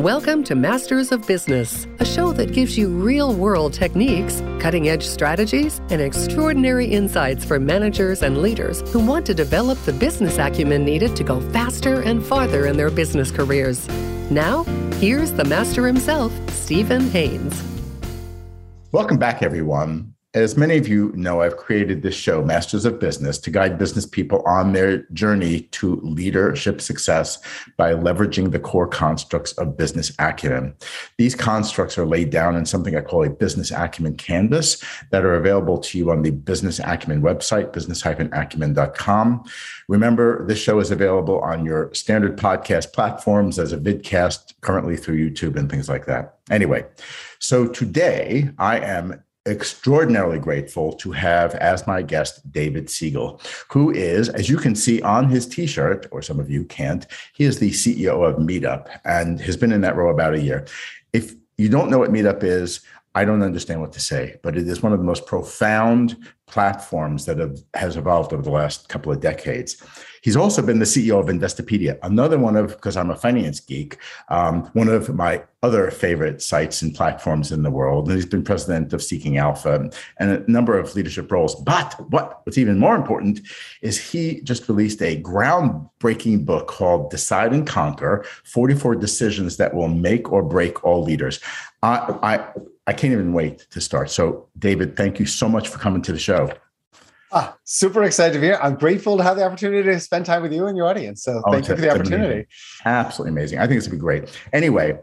Welcome to Masters of Business, a show that gives you real world techniques, cutting edge strategies, and extraordinary insights for managers and leaders who want to develop the business acumen needed to go faster and farther in their business careers. Now, here's the master himself, Steven Haines. Welcome back, everyone. As many of you know, I've created this show, Masters of Business, to guide business people on their journey to leadership success by leveraging the core constructs of business acumen. These constructs are laid down in something I call a business acumen canvas that are available to you on the Business Acumen website, business-acumen.com. Remember, this show is available on your standard podcast platforms as a vidcast currently through YouTube and things like that. Anyway, so today I am extraordinarily grateful to have as my guest David Siegel, who is, as you can see on his t shirt, or some of you can't, he is the CEO of Meetup and has been in that role about a year. If you don't know what Meetup is, I don't understand what to say, but it is one of the most profound platforms that have, has evolved over the last couple of decades. He's also been the CEO of Investopedia, another one of, because I'm a finance geek, um, one of my other favorite sites and platforms in the world. And he's been president of Seeking Alpha and a number of leadership roles. But what, what's even more important is he just released a groundbreaking book called Decide and Conquer 44 Decisions That Will Make or Break All Leaders. I, I, I can't even wait to start. So, David, thank you so much for coming to the show. Ah, super excited to be here. I'm grateful to have the opportunity to spend time with you and your audience. So oh, thank you for the opportunity. Amazing. Absolutely amazing. I think it's gonna be great. Anyway,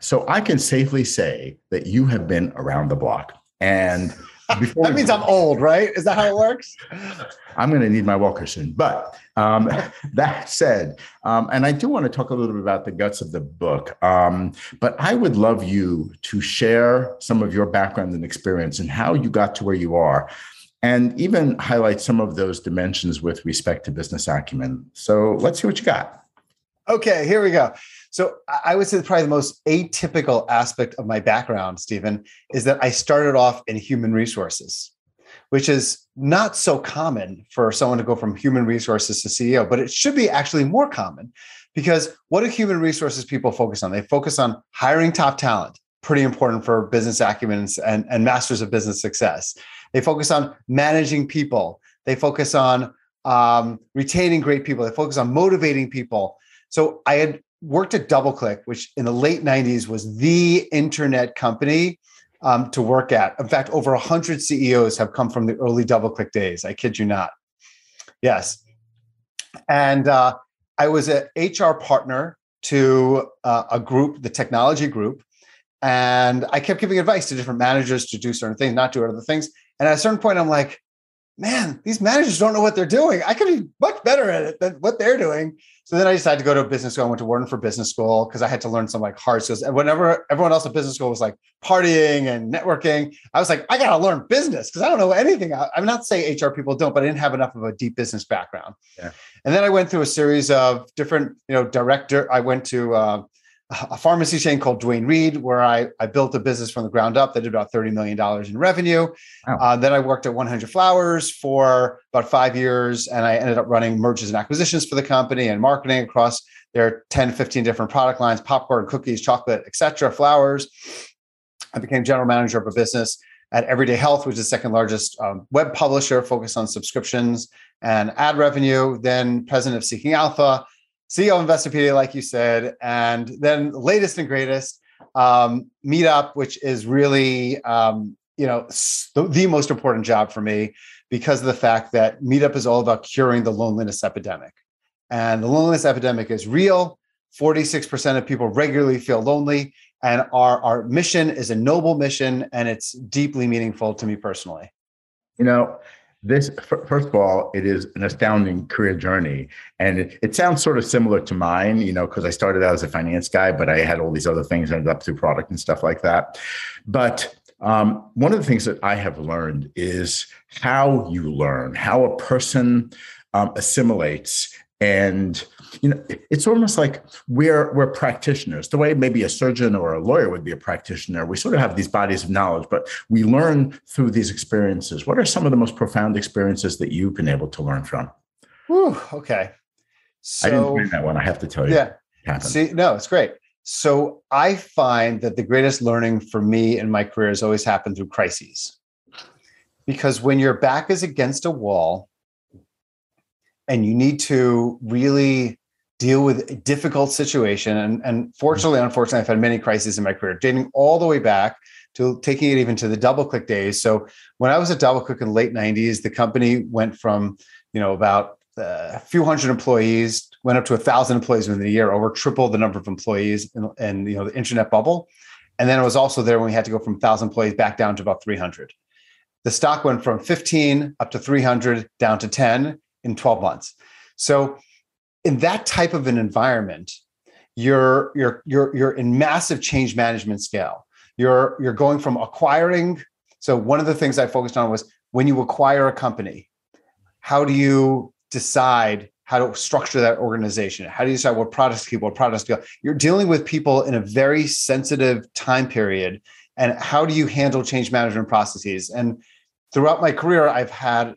so I can safely say that you have been around the block. And before that means I'm old, right? Is that how it works? I'm going to need my walker soon. But um, that said, um, and I do want to talk a little bit about the guts of the book. Um, but I would love you to share some of your background and experience and how you got to where you are and even highlight some of those dimensions with respect to business acumen. So let's see what you got. Okay, here we go. So I would say probably the most atypical aspect of my background, Steven, is that I started off in human resources, which is not so common for someone to go from human resources to CEO, but it should be actually more common because what do human resources people focus on? They focus on hiring top talent, pretty important for business acumen and, and masters of business success. They focus on managing people. They focus on um, retaining great people. They focus on motivating people. So I had worked at DoubleClick, which in the late 90s was the internet company um, to work at. In fact, over 100 CEOs have come from the early DoubleClick days. I kid you not. Yes. And uh, I was an HR partner to uh, a group, the technology group. And I kept giving advice to different managers to do certain things, not do other things. And at a certain point, I'm like, man, these managers don't know what they're doing. I could be much better at it than what they're doing. So then I decided to go to a business school. I went to Wharton for business school because I had to learn some like hard skills. And whenever everyone else at business school was like partying and networking, I was like, I got to learn business because I don't know anything. I'm not saying HR people don't, but I didn't have enough of a deep business background. Yeah. And then I went through a series of different, you know, director. I went to uh, a pharmacy chain called Duane Reade, where I, I built a business from the ground up that did about $30 million in revenue. Wow. Uh, then I worked at 100 Flowers for about five years, and I ended up running mergers and acquisitions for the company and marketing across their 10, 15 different product lines, popcorn, cookies, chocolate, etc. flowers. I became general manager of a business at Everyday Health, which is the second largest um, web publisher focused on subscriptions and ad revenue, then president of Seeking Alpha, CEO of Investopedia, like you said, and then latest and greatest um, Meetup, which is really um, you know the, most important job for me because of the fact that Meetup is all about curing the loneliness epidemic, and the loneliness epidemic is real. Forty-six percent of people regularly feel lonely, and our our mission is a noble mission, and it's deeply meaningful to me personally. You know, this first of all it is an astounding career journey and it, it sounds sort of similar to mine you know because i started out as a finance guy but i had all these other things ended up through product and stuff like that. But um, one of the things that i have learned is how you learn how a person um, assimilates and you know it's almost like we're we're practitioners. The way maybe a surgeon or a lawyer would be a practitioner we sort of have these bodies of knowledge but we learn through these experiences. What are some of the most profound experiences that you've been able to learn from? Whew, okay. So i didn't plan that one i have to tell you. Yeah. See no it's great. So I find that the greatest learning for me in my career has always happened through crises. Because when your back is against a wall and you need to really deal with a difficult situation, and, and fortunately, unfortunately, I've had many crises in my career, dating all the way back to taking it even to the DoubleClick days. So when I was at DoubleClick in the late 90s, the company went from, you know, about uh, a few hundred employees, went up to a thousand employees within a year, over triple the number of employees and you know the internet bubble. And then it was also there when we had to go from 1,000 employees back down to about 300. The stock went from 15 up to 300 down to 10 in 12 months. So in that type of an environment, you're you're you're you're in massive change management scale. You're you're going from acquiring so one of the things i focused on was when you acquire a company how do you decide how to structure that organization? How do you decide what products to keep what products to go? You're dealing with people in a very sensitive time period and how do you handle change management processes? And throughout my career i've had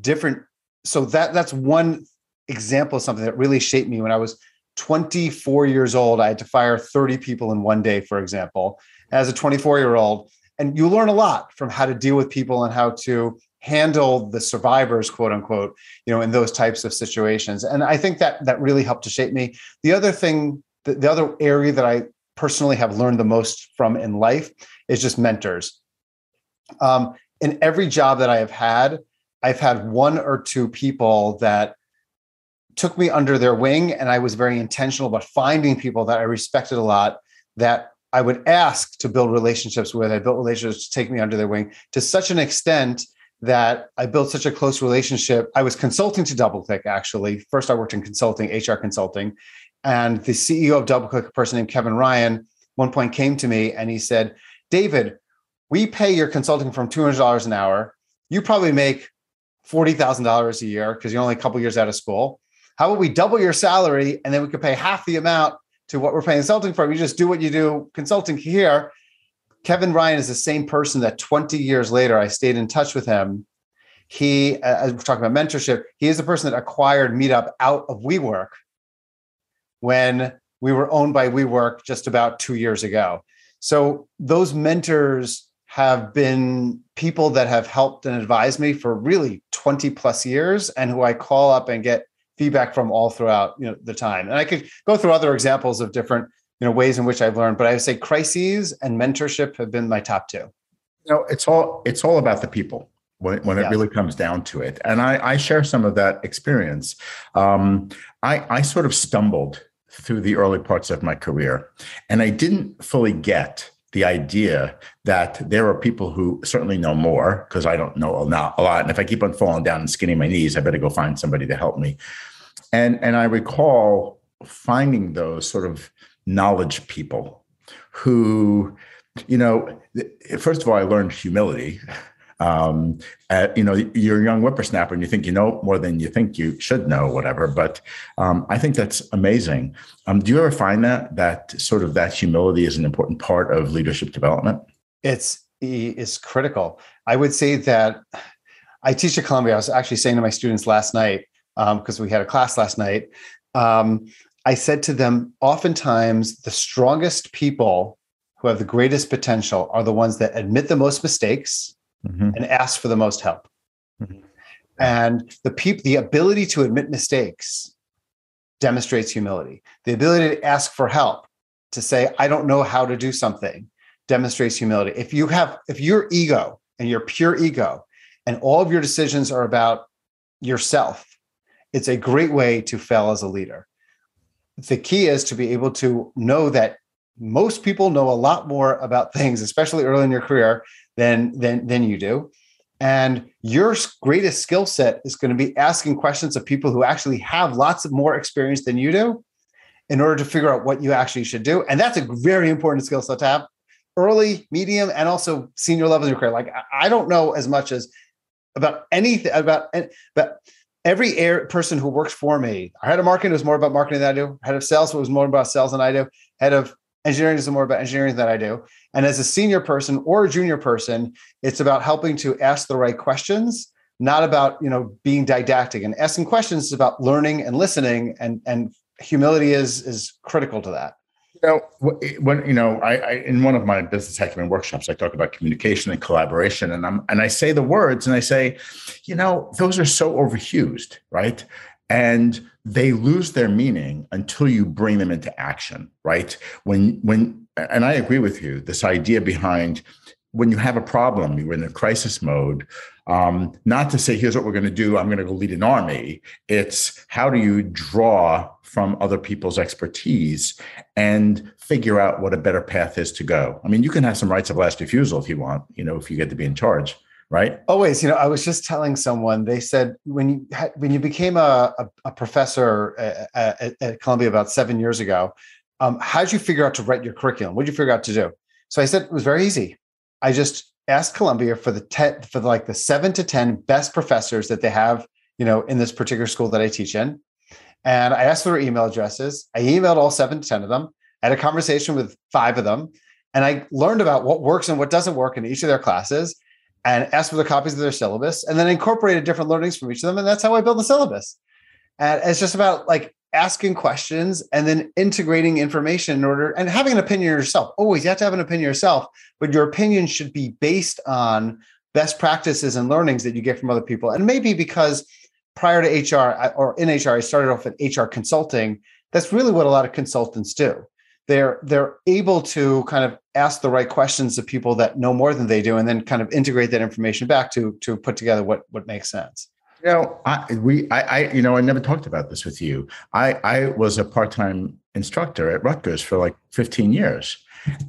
different so that that's one example of something that really shaped me when i was 24 years old i had to fire 30 people in one day for example as a 24 year old. And you learn a lot from how to deal with people and how to handle the survivors, quote unquote, you know, in those types of situations. And I think that that really helped to shape me. The other thing, the, the other area that I personally have learned the most from in life is just mentors. Um, in every job that I have had, I've had one or two people that took me under their wing, and I was very intentional about finding people that I respected a lot that I would ask to build relationships with. I built relationships to take me under their wing to such an extent that I built such a close relationship. I was consulting to DoubleClick actually. First, I worked in consulting, HR consulting, and the CEO of DoubleClick, a person named Kevin Ryan, one point came to me and he said, "David, we pay your consulting from two hundred dollars an hour. You probably make forty thousand dollars a year because you're only a couple years out of school. How about we double your salary and then we could pay half the amount to what we're paying consulting for. You just do what you do consulting here. Kevin Ryan is the same person that 20 years later I stayed in touch with him. He, uh, as we're talking about mentorship, he is the person that acquired Meetup out of WeWork when we were owned by WeWork just about two years ago. So those mentors have been people that have helped and advised me for really 20 plus years and who I call up and get feedback from all throughout you know the time. And i could go through other examples of different you know ways in which i've learned but i would say crises and mentorship have been my top two. You know it's all it's all about the people when, when it really comes down to it. And I, I share some of that experience. Um, I, I sort of stumbled through the early parts of my career and i didn't fully get the idea that there are people who certainly know more because I don't know a lot. And if I keep on falling down and skinning my knees, I better go find somebody to help me. And and I recall finding those sort of knowledge people who, you know, first of all, I learned humility um, at, you know, you're a young whippersnapper and you think you know more than you think you should know, whatever. But um, I think that's amazing. Um, do you ever find that that sort of that humility is an important part of leadership development? It's is critical. I would say that I teach at Columbia. I was actually saying to my students last night because um, we had a class last night. Um, I said to them, oftentimes the strongest people who have the greatest potential are the ones that admit the most mistakes mm-hmm. and ask for the most help. Mm-hmm. And the people, the ability to admit mistakes demonstrates humility. The ability to ask for help, to say, I don't know how to do something, demonstrates humility. If you have, if your ego and your pure ego and all of your decisions are about yourself, it's a great way to fail as a leader. The key is to be able to know that most people know a lot more about things, especially early in your career, than than than you do. And your greatest skill set is going to be asking questions of people who actually have lots of more experience than you do in order to figure out what you actually should do. And that's a very important skill set to have. Early medium and also senior levels of your career. Like i don't know as much as about anything about but every air person who works for me head of marketing was more about marketing than i do. Head of sales was more about sales than i do. Head of engineering is more about engineering than I do. And as a senior person or a junior person, it's about helping to ask the right questions, not about you know being didactic. And asking questions is about learning and listening, and and humility is is critical to that. You know, when you know, I, I, in one of my business acumen workshops, I talk about communication and collaboration, and I'm and I say the words, and I say, you know, those are so overused, right? And they lose their meaning until you bring them into action, right? When when and I agree with you, this idea behind when you have a problem, you're in a crisis mode. Um, not to say, here's what we're going to do, I'm going to go lead an army. It's how do you draw from other people's expertise and figure out what a better path is to go. I mean, you can have some rights of last refusal if you want, you know, if you get to be in charge, right? Always, you know, I was just telling someone, they said when you had, when you became a, a, a professor at, at, at, Columbia about seven years ago, um, how did you figure out to write your curriculum? What did you figure out to do? So I said it was very easy. I just asked Columbia for the te- for like the seven to ten best professors that they have, you know, in this particular school that I teach in, and I asked for their email addresses. I emailed all seven to 10 of them, I had a conversation with five of them, and I learned about what works and what doesn't work in each of their classes and asked for the copies of their syllabus and then incorporated different learnings from each of them. And that's how I build the syllabus. And it's just about like asking questions and then integrating information in order and having an opinion yourself. Always, you have to have an opinion yourself, but your opinion should be based on best practices and learnings that you get from other people. And maybe because prior to HR or in HR, I started off at HR consulting. That's really what a lot of consultants do. They're they're able to kind of ask the right questions to people that know more than they do, and then kind of integrate that information back to to put together what what makes sense. You know, I, we, I, I, you know, I never talked about this with you. I, I was a part-time instructor at Rutgers for like 15 years.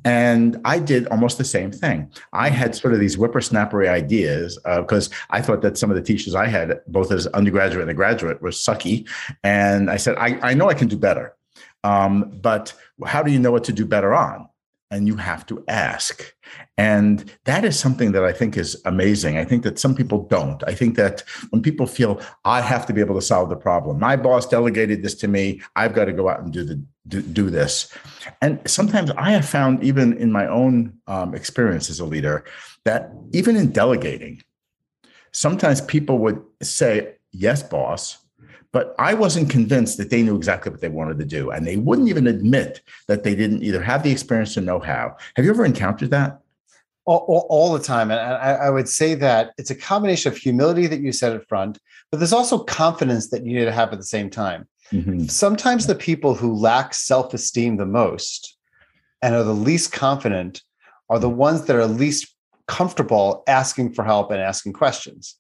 And I did almost the same thing. I had sort of these whippersnappery ideas because uh, I thought that some of the teachers I had, both as undergraduate and a graduate, were sucky. And I said, I, I know I can do better. Um, but how do you know what to do better on? and you have to ask. And that is something that I think is amazing. I think that some people don't. I think that when people feel I have to be able to solve the problem, my boss delegated this to me, I've got to go out and do the do, this. And sometimes I have found, even in my own um, experience as a leader, that even in delegating, sometimes people would say, "Yes, boss." But I wasn't convinced that they knew exactly what they wanted to do. And they wouldn't even admit that they didn't either have the experience or know how. Have you ever encountered that? All, all, all the time. And I, I, would say that it's a combination of humility that you set up front, but there's also confidence that you need to have at the same time. Mm-hmm. Sometimes the people who lack self esteem the most and are the least confident are the ones that are least comfortable asking for help and asking questions.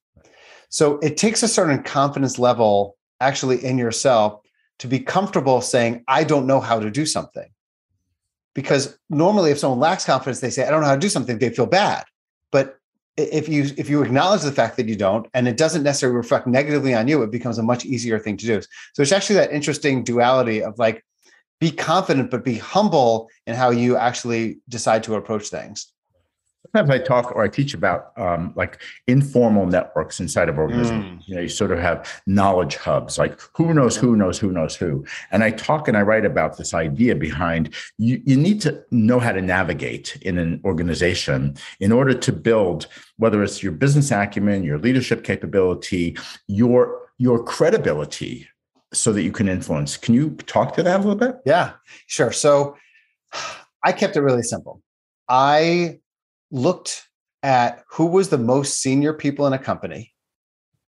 So it takes a certain confidence level actually in yourself to be comfortable saying, I don't know how to do something. Because normally, if someone lacks confidence, they say, I don't know how to do something, they feel bad. But if you if you acknowledge the fact that you don't and it doesn't necessarily reflect negatively on you it becomes a much easier thing to do so it's actually that interesting duality of like be confident but be humble in how you actually decide to approach things sometimes I talk or I teach about um, like informal networks inside of organizations. Mm. You know, you sort of have knowledge hubs, like who knows who knows who knows who. And I talk and I write about this idea behind you, you need to know how to navigate in an organization in order to build, whether it's your business acumen, your leadership capability, your your credibility so that you can influence. Can you talk to that a little bit? Yeah, sure. So I kept it really simple. I looked at who was the most senior people in a company,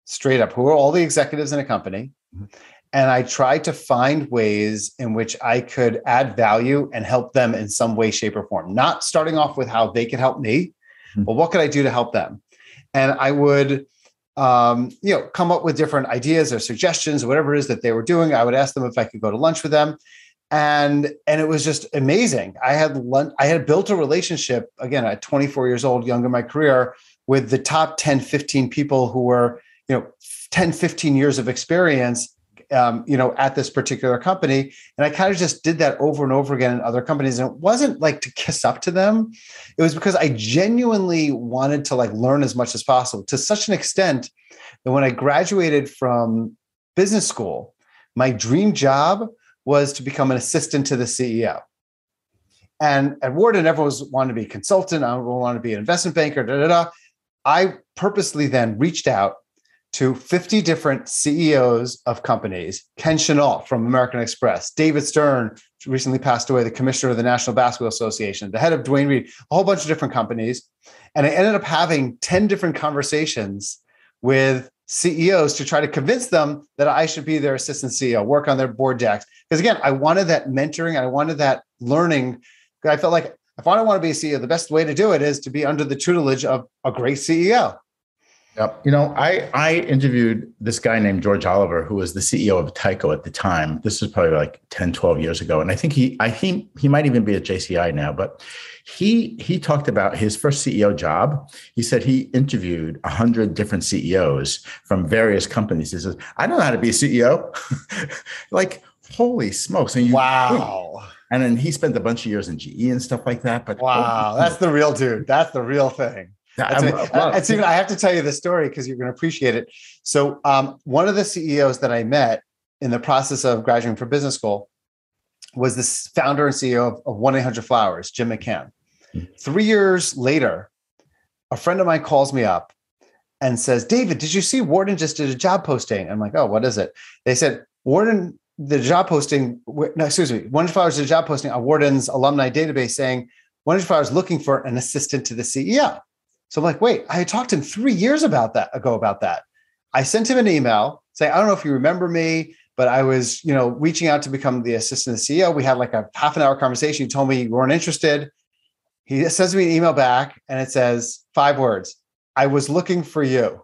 straight up, who were all the executives in a company. Mm-hmm. And I tried to find ways in which I could add value and help them in some way, shape, or form. Not starting off with how they could help me, mm-hmm. but what could I do to help them? And I would, um, you know, come up with different ideas or suggestions, or whatever it is that they were doing. I would ask them if I could go to lunch with them and and it was just amazing. I had lunch i had built a relationship again at 24 years old young in my career with the top 10 15 people who were you know 10 15 years of experience um, you know at this particular company. And i kind of just did that over and over again in other companies. And it wasn't like to kiss up to them. It was because i genuinely wanted to like learn as much as possible to such an extent that when i graduated from business school my dream job was to become an assistant to the CEO. And at Wharton, everyone was wanted to be a consultant. Uh, I wanted to be an investment banker. Da, da, da. I purposely then reached out to 50 different CEOs of companies. Ken Chenault from American Express, David Stern recently passed away, the commissioner of the National Basketball Association, the head of Duane Reade, a whole bunch of different companies. And I ended up having 10 different conversations with CEOs to try to convince them that I should be their assistant CEO, work on their board decks. Because again, I wanted that mentoring, I wanted that learning. I felt like if I don't want to be a CEO, the best way to do it is to be under the tutelage of a great CEO. Yep. You know, I I interviewed this guy named George Oliver, who was the CEO of Tyco at the time. This was probably like 10, 12 years ago. And I think he I he he might even be at JCI now, but he he talked about his first CEO job. He said he interviewed a hundred different CEOs from various companies. He says, I don't know how to be a CEO. like, holy smokes. And you, wow. And then he spent a bunch of years in GE and stuff like that. But wow, that's the real dude. That's the real thing. And Steven, I have to tell you the story because you're going to appreciate it. So, um, one of the CEOs that I met in the process of graduating from business school was the founder and CEO of 1 800 Flowers, Jim McCann. Mm-hmm. Three years later, a friend of mine calls me up and says, David, did you see Wharton just did a job posting? I'm like, oh, what is it? They said, Wharton the job posting, no, excuse me, 100 Flowers did a job posting on Wharton's alumni database saying, 100 Flowers looking for an assistant to the CEO. So I'm like, wait, I talked to him three years about that ago about that. I sent him an email saying, I don't know if you remember me, but I was, you know, reaching out to become the assistant CEO. We had like a half an hour conversation. He told me you weren't interested. He sends me an email back and it says five words. I was looking for you.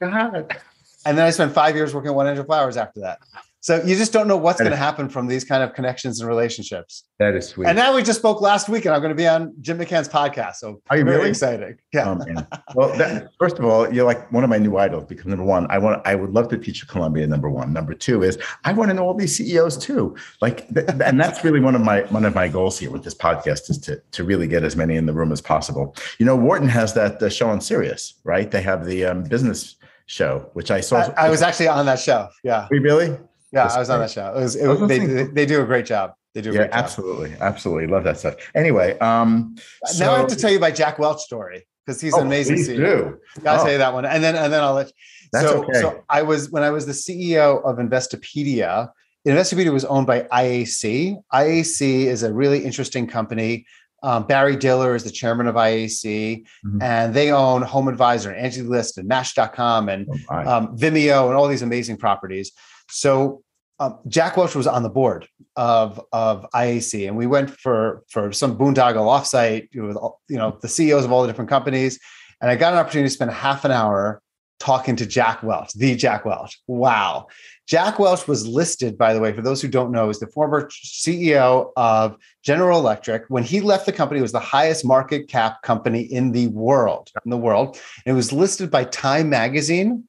God. And then I spent five years working at 100 Flowers after that. So you just don't know what's going to happen from these kind of connections and relationships. That is sweet. And now we just spoke last week, and I'm going to be on Jim McCann's podcast. So are you very really excited? Yeah. Oh, well, that, first of all, you're like one of my new idols because number one, I want, I would love to teach at Columbia. Number one, number two is I want to know all these CEOs too. Like, and that's really one of my one of my goals here with this podcast is to to really get as many in the room as possible. You know, Wharton has that uh, show on Sirius, right? They have the um, business show, which I saw. I, I was actually on that show. Yeah. We really? Yeah, I was on that show. It was, it, was they, they, they do a great job. They do. yeah, absolutely, absolutely. Love that stuff. Anyway, um, so, now I have to tell you my Jack Welch story because he's oh, an amazing CEO. Do. Gotta oh. tell you that one, and then and then I'll let. You. That's so, okay. so I was when I was the CEO of Investopedia. Investopedia was owned by IAC. IAC is a really interesting company. Um, Barry Diller is the chairman of IAC, mm-hmm. and they own Home Advisor, and Angie List, and Match.com, and oh, um, Vimeo, and all these amazing properties. So um, Jack Welch was on the board of of IAC, and we went for for some boondoggle offsite with you know the CEOs of all the different companies, and I got an opportunity to spend half an hour talking to Jack Welch, the Jack Welch. Wow. Jack Welch was listed, by the way, for those who don't know, as the former CEO of General Electric. When he left the company, it was the highest market cap company in the world. In the world, and it was listed by Time Magazine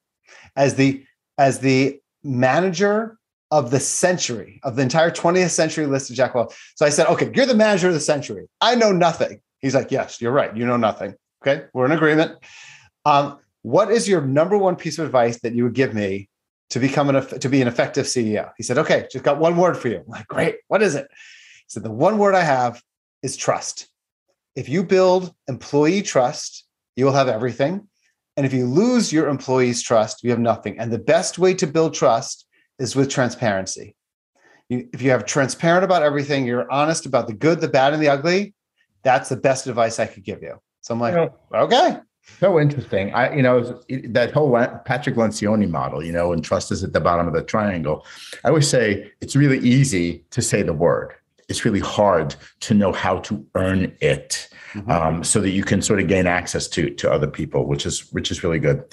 as the as the manager of the century, of the entire 20th century list of Jack Welch. So I said, okay, you're the manager of the century. I know nothing. He's like, yes, you're right. You know nothing. Okay, we're in agreement. Um, what is your number one piece of advice that you would give me to become an to be an effective CEO? He said, okay, just got one word for you. I'm like, great. What is it? He said, the one word I have is trust. If you build employee trust, you will have everything. And if you lose your employees' trust, you have nothing. And the best way to build trust is with transparency. You, if you have transparent about everything, you're honest about the good, the bad, and the ugly. That's the best advice I could give you. So I'm like, you know, okay. So interesting. I, you know, that whole Patrick Lencioni model, you know, and trust is at the bottom of the triangle. I always say it's really easy to say the word. It's really hard to know how to earn it mm-hmm. um, so that you can sort of gain access to to other people, which is which is really good.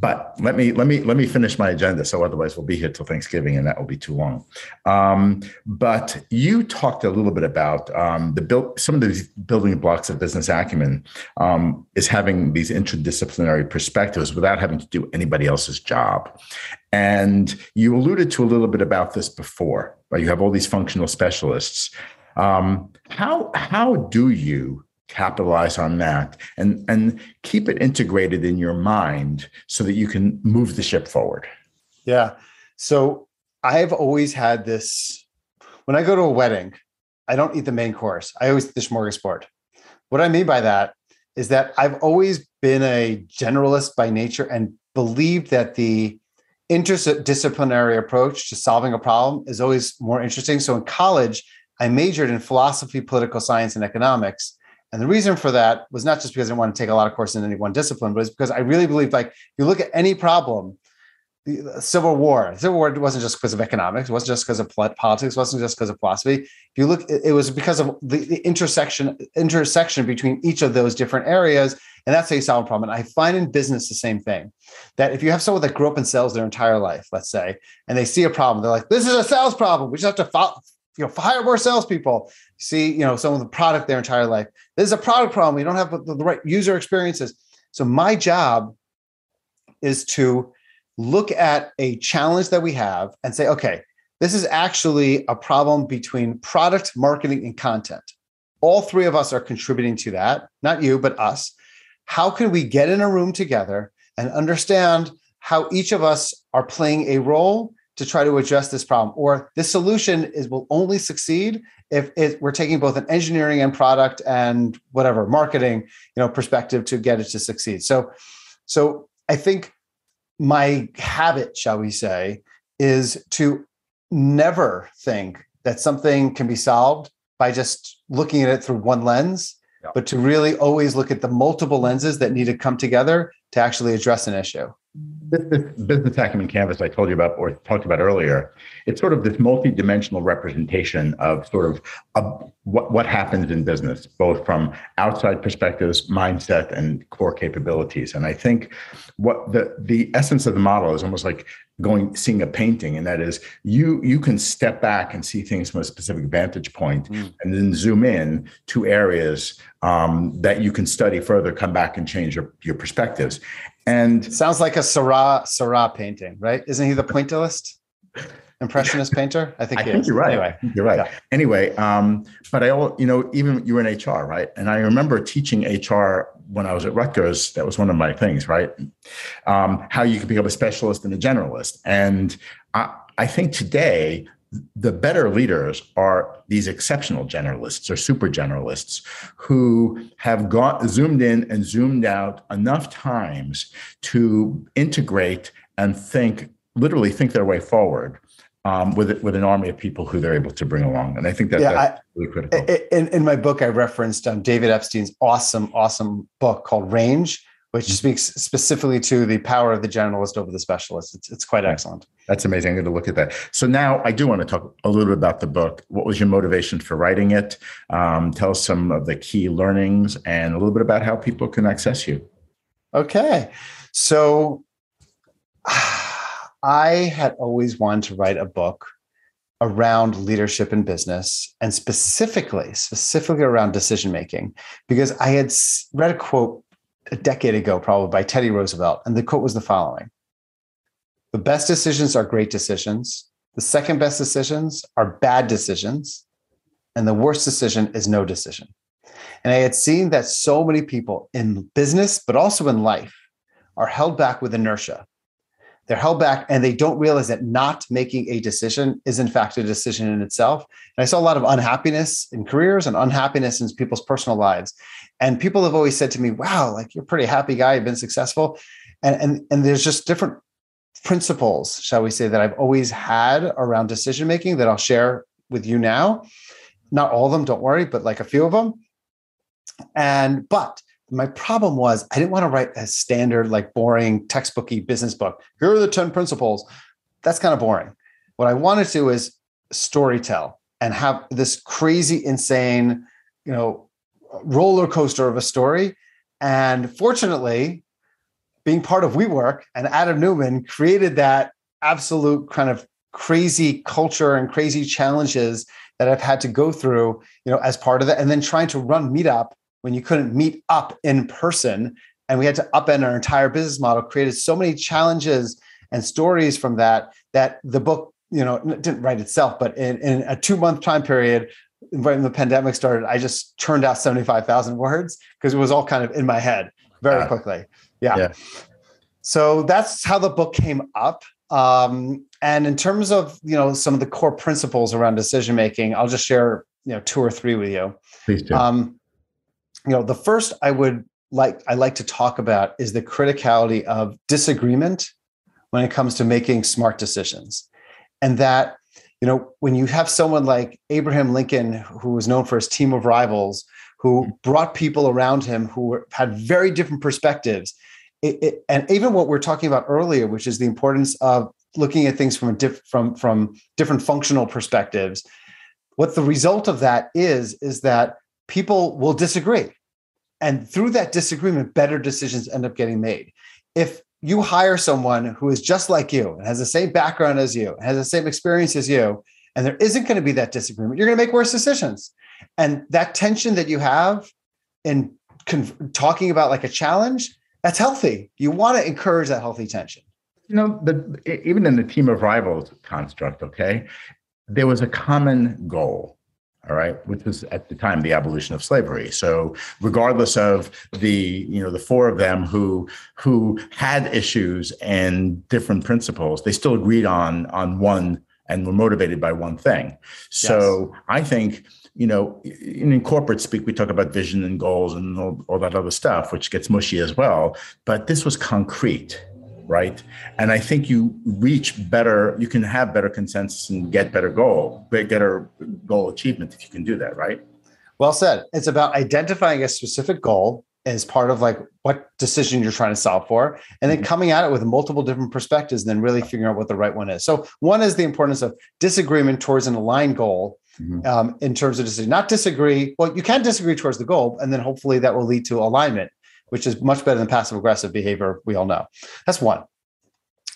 But let me let me let me finish my agenda. So otherwise, we'll be here till Thanksgiving, and that will be too long. Um, but you talked a little bit about um, the build some of the building blocks of business acumen um, is having these interdisciplinary perspectives without having to do anybody else's job. And you alluded to a little bit about this before? You have all these functional specialists. Um, how how do you capitalize on that and and keep it integrated in your mind so that you can move the ship forward yeah so i've always had this when i go to a wedding i don't eat the main course i always eat the smorgasbord what i mean by that is that i've always been a generalist by nature and believed that the interdisciplinary approach to solving a problem is always more interesting. So in college, I majored in philosophy, political science, and economics. And the reason for that was not just because I didn't want to take a lot of courses in any one discipline, but it's because I really believed like you look at any problem, the Civil War, Civil War wasn't just because of economics, it wasn't just because of politics, it wasn't just because of philosophy. If you look, it was because of the, the intersection intersection between each of those different areas, and that's how you solve a problem. And I find in business the same thing. That if you have someone that grew up in sales their entire life, let's say, and they see a problem, they're like, "This is a sales problem. We just have to follow, you know, hire more salespeople." See, you know, someone with a product their entire life. This is a product problem. We don't have the right user experiences. So my job is to look at a challenge that we have and say, okay, this is actually a problem between product, marketing, and content. All three of us are contributing to that, not you, but us. How can we get in a room together and understand how each of us are playing a role to try to address this problem? Or this solution is will only succeed if it, we're taking both an engineering and product and whatever marketing, you know, perspective to get it to succeed. So, so I think my habit, shall we say, is to never think that something can be solved by just looking at it through one lens, yeah. but to really always look at the multiple lenses that need to come together to actually address an issue. This, this business acumen canvas I told you about or talked about earlier, it's sort of this multi-dimensional representation of sort of a, what, what happens in business, both from outside perspectives, mindset, and core capabilities. And I think what the the essence of the model is almost like going seeing a painting and that is you you can step back and see things from a specific vantage point mm. and then zoom in to areas um, that you can study further come back and change your, your perspectives and sounds like a Seurat Seurat painting, right? Isn't he the pointillist? Impressionist painter? I think, I think you're right. Anyway, you're right. Yeah. Anyway, um, but I, all you know, even you were in HR, right? And I remember teaching HR when I was at Rutgers. That was one of my things, right? Um, how you can become a specialist and a generalist. And I, I think today the better leaders are these exceptional generalists or super generalists who have got zoomed in and zoomed out enough times to integrate and think literally think their way forward um, with with an army of people who they're able to bring along. And i think that yeah, that's I, really critical. in, in my book i referenced um, david epstein's awesome awesome book called range which mm-hmm. speaks specifically to the power of the generalist over the specialist. It's, it's quite excellent. That's amazing. I'm going to look at that. So now I do want to talk a little bit about the book. What was your motivation for writing it? Um, tell us some of the key learnings and a little bit about how people can access you. Okay. So I had always wanted to write a book around leadership in business and specifically specifically around decision making because i had read a quote a decade ago, probably by Teddy Roosevelt. And the quote was the following The best decisions are great decisions. The second best decisions are bad decisions. And the worst decision is no decision. And I had seen that so many people in business, but also in life, are held back with inertia. They're held back and they don't realize that not making a decision is, in fact, a decision in itself. And I saw a lot of unhappiness in careers and unhappiness in people's personal lives. And people have always said to me, wow, like you're a pretty happy guy, you've been successful. And, and, and there's just different principles, shall we say, that I've always had around decision making that I'll share with you now. Not all of them, don't worry, but like a few of them. And, but my problem was I didn't want to write a standard, like boring textbooky business book. Here are the 10 principles. That's kind of boring. What I wanted to do is storytell and have this crazy, insane, you know, roller coaster of a story. And fortunately, being part of WeWork and Adam Neumann created that absolute kind of crazy culture and crazy challenges that I've had to go through, you know, as part of that. And then trying to run Meetup when you couldn't meet up in person and we had to upend our entire business model created so many challenges and stories from that that the book you know didn't write itself but in, in a two month time period when the pandemic started i just turned out 75000 words because it was all kind of in my head very quickly yeah. yeah. so that's how the book came up um, and in terms of you know some of the core principles around decision making i'll just share you know two or three with you please do um, you know, the first I would like I like to talk about is the criticality of disagreement when it comes to making smart decisions. And that, you know, when you have someone like Abraham Lincoln, who was known for his team of rivals, who hmm. brought people around him who had very different perspectives. It, it, and even what we we're talking about earlier, which is the importance of looking at things from a diff, from from different functional perspectives. What the result of that is is that people will disagree, and through that disagreement, better decisions end up getting made. If you hire someone who is just like you and has the same background as you, has the same experience as you, and there isn't going to be that disagreement, you're going to make worse decisions. And that tension that you have in talking about like a challenge, that's healthy. You want to encourage that healthy tension. You know, the, even in the team of rivals construct, okay, there was a common goal all right which was at the time the abolition of slavery. So regardless of the you know the four of them who who had issues and different principles they still agreed on on one and were motivated by one thing. So yes. i think you know in, in, corporate speak we talk about vision and goals and all, all that other stuff which gets mushy as well but this was concrete right? And I think you reach better, you can have better consensus and get better goal, better goal achievement if you can do that, right? Well said. It's about identifying a specific goal as part of like what decision you're trying to solve for, and then mm-hmm. coming at it with multiple different perspectives, and then really figuring out what the right one is. So one is the importance of disagreement towards an aligned goal. Mm-hmm. Um, in terms of decision, not disagree. Well, you can disagree towards the goal, and then hopefully that will lead to alignment which is much better than passive aggressive behavior. We all know. That's one.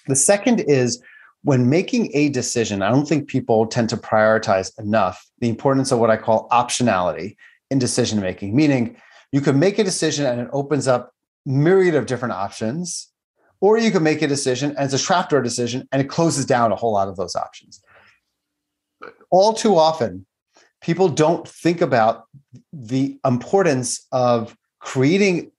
The second is when making a decision, I don't think people tend to prioritize enough the importance of what I call optionality in decision making, meaning you can make a decision and it opens up myriad of different options, or you can make a decision and it's a trapdoor decision and it closes down a whole lot of those options. All too often, people don't think about the importance of creating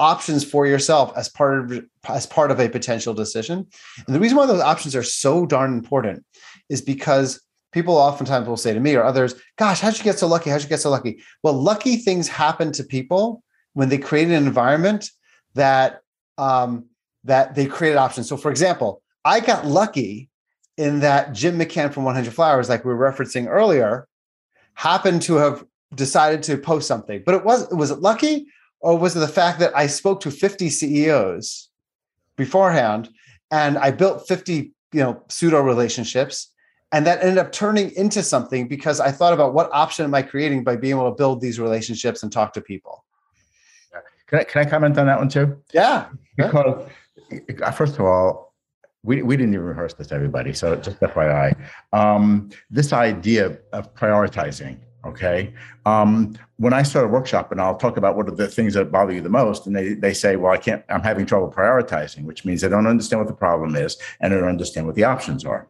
options for yourself as part of as part of a potential decision. And the reason why those options are so darn important is because people oftentimes will say to me or others, "Gosh, how'd you get so lucky? How'd you get so lucky?" Well, lucky things happen to people when they create an environment that um, that they created options. So, for example, I got lucky in that Jim McCann from 100 Flowers, like we were referencing earlier, happened to have decided to post something. But it was was it lucky or was it the fact that I spoke to 50 CEOs beforehand and I built 50, you know, pseudo relationships and that ended up turning into something because I thought about what option am I creating by being able to build these relationships and talk to people. Can I, can I comment on that one too? Yeah. Because first of all, we, we didn't even rehearse this everybody. So just FYI, um, this idea of prioritizing Okay. Um, when I start a workshop and I'll talk about what are the things that bother you the most, and they, they say, well, I can't, I'm having trouble prioritizing, which means they don't understand what the problem is and they don't understand what the options are.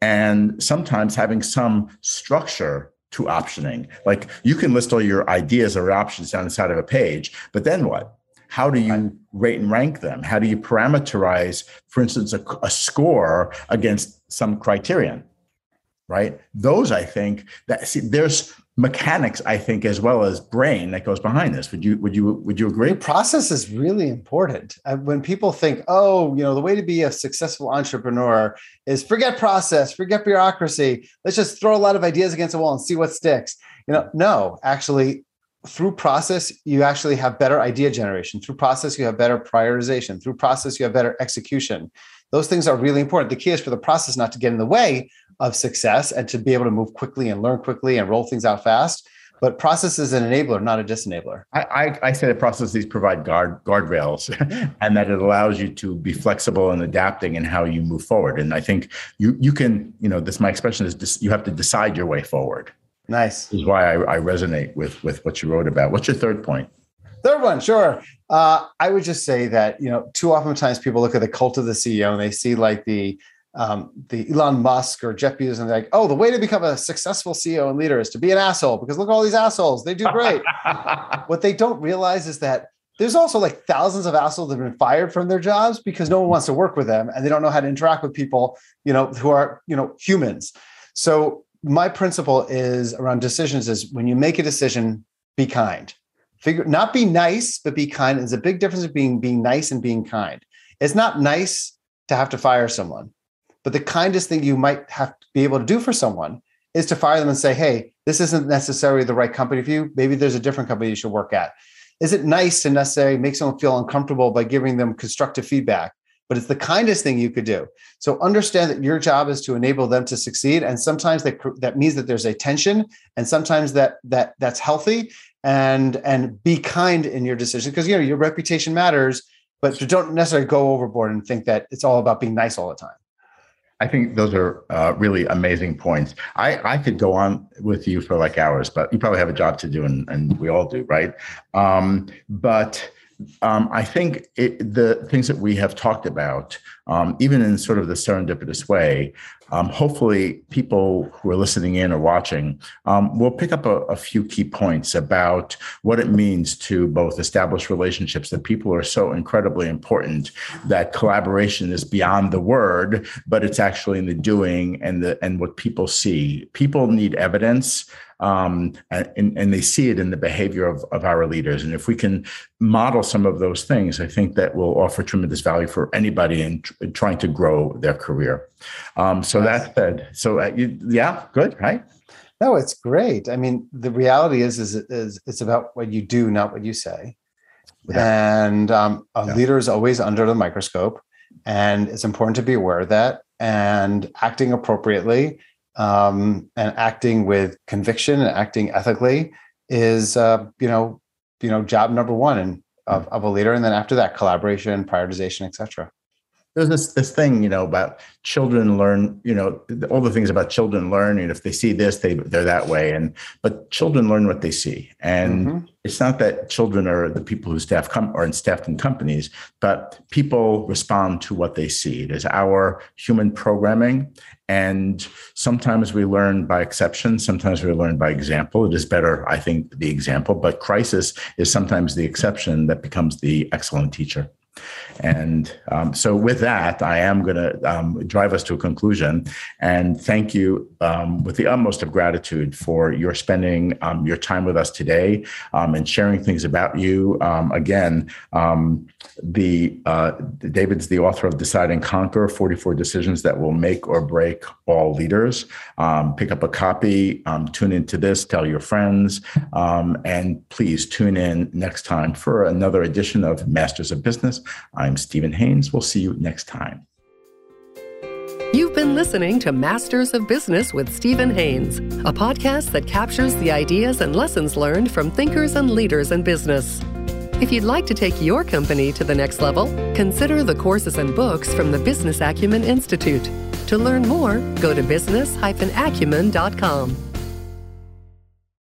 And sometimes having some structure to optioning, like you can list all your ideas or options down the side of a page, but then what? How do you rate and rank them? How do you parameterize, for instance, a, a score against some criterion? Right? Those, I think, that see, there's mechanics i think as well as brain that goes behind this. Would you would you would you agree? The process is really important. Uh, when people think oh you know the way to be a successful entrepreneur is forget process forget bureaucracy. Let's just throw a lot of ideas against the wall and see what sticks. You know no actually through process you actually have better idea generation. Through process you have better prioritization. Through process you have better execution. Those things are really important. The key is for the process not to get in the way of success and to be able to move quickly and learn quickly and roll things out fast. But process is an enabler, not a disenabler. I, I, I say that processes provide guard guardrails and that it allows you to be flexible and adapting in how you move forward. And I think you you can, you know, this my expression is dis, you have to decide your way forward. Nice. This is why I, I resonate with with what you wrote about. What's your third point? Third one, sure. Uh, I would just say that you know, too often times people look at the cult of the CEO and they see like the um, the Elon Musk or Jeff Bezos, and they're like, oh, the way to become a successful CEO and leader is to be an asshole because look at all these assholes. They do great. what they don't realize is that there's also like thousands of assholes that have been fired from their jobs because no one wants to work with them and they don't know how to interact with people, you know, who are, you know, humans. So my principle is around decisions is when you make a decision, be kind. figure not be nice, but be kind. There's a big difference between being nice and being kind. It's not nice to have to fire someone, but the kindest thing you might have to be able to do for someone is to fire them and say, hey, this isn't necessarily the right company for you. Maybe there's a different company you should work at. Is it nice to necessarily make someone feel uncomfortable by giving them constructive feedback? But it's the kindest thing you could do. So understand that your job is to enable them to succeed, and sometimes that that means that there's a tension, and sometimes that that that's healthy. And and be kind in your decision because you know your reputation matters, but don't necessarily go overboard and think that it's all about being nice all the time. I think those are uh, really amazing points. I, I could go on with you for like hours, but you probably have a job to do, and, and we all do, right? Um, but um, I think it, the things that we have talked about, um, even in sort of the serendipitous way, um, hopefully people who are listening in or watching um, will pick up a, a, few key points about what it means to both establish relationships that people are so incredibly important that collaboration is beyond the word, but it's actually in the doing and the and what people see. People need evidence um, and, and they see it in the behavior of, of our leaders. And if we can model some of those things, I think that will offer tremendous value for anybody in, tr- trying to grow their career. Um, so that said, so uh, you, yeah, good, right? No, it's great. I mean, the reality is, is, is it's about what you do, not what you say. Yeah. And um, a yeah. leader is always under the microscope, and it's important to be aware of that and acting appropriately um, and acting with conviction and acting ethically is uh, you know you know job number one and of, of a leader. And then after that collaboration prioritization etc there's this this thing you know about children learn you know all the things about children learn and if they see this they they're that way and but children learn what they see and mm-hmm. it's not that children are the people who staff come or staffed in companies but people respond to what they see. It is our human programming and sometimes we learn by exception sometimes we learn by example. It is better i think the example but crisis is sometimes the exception that becomes the excellent teacher and um, so, with that, I am going to um, drive us to a conclusion and thank you um, with the utmost of gratitude for your spending um, your time with us today um, and sharing things about you. Um, again, the uh, David's the author of Decide and Conquer 44 Decisions That Will Make or Break All Leaders. pick up a copy, tune into this, tell your friends, and please tune in next time for another edition of Masters of I'm Steven Haines. We'll see you next time. You've been listening to Masters of Business with Steven Haines, a podcast that captures the ideas and lessons learned from thinkers and leaders in business. If you'd like to take your company to the next level, consider the courses and books from the Business Acumen Institute. To learn more, go to business-acumen.com.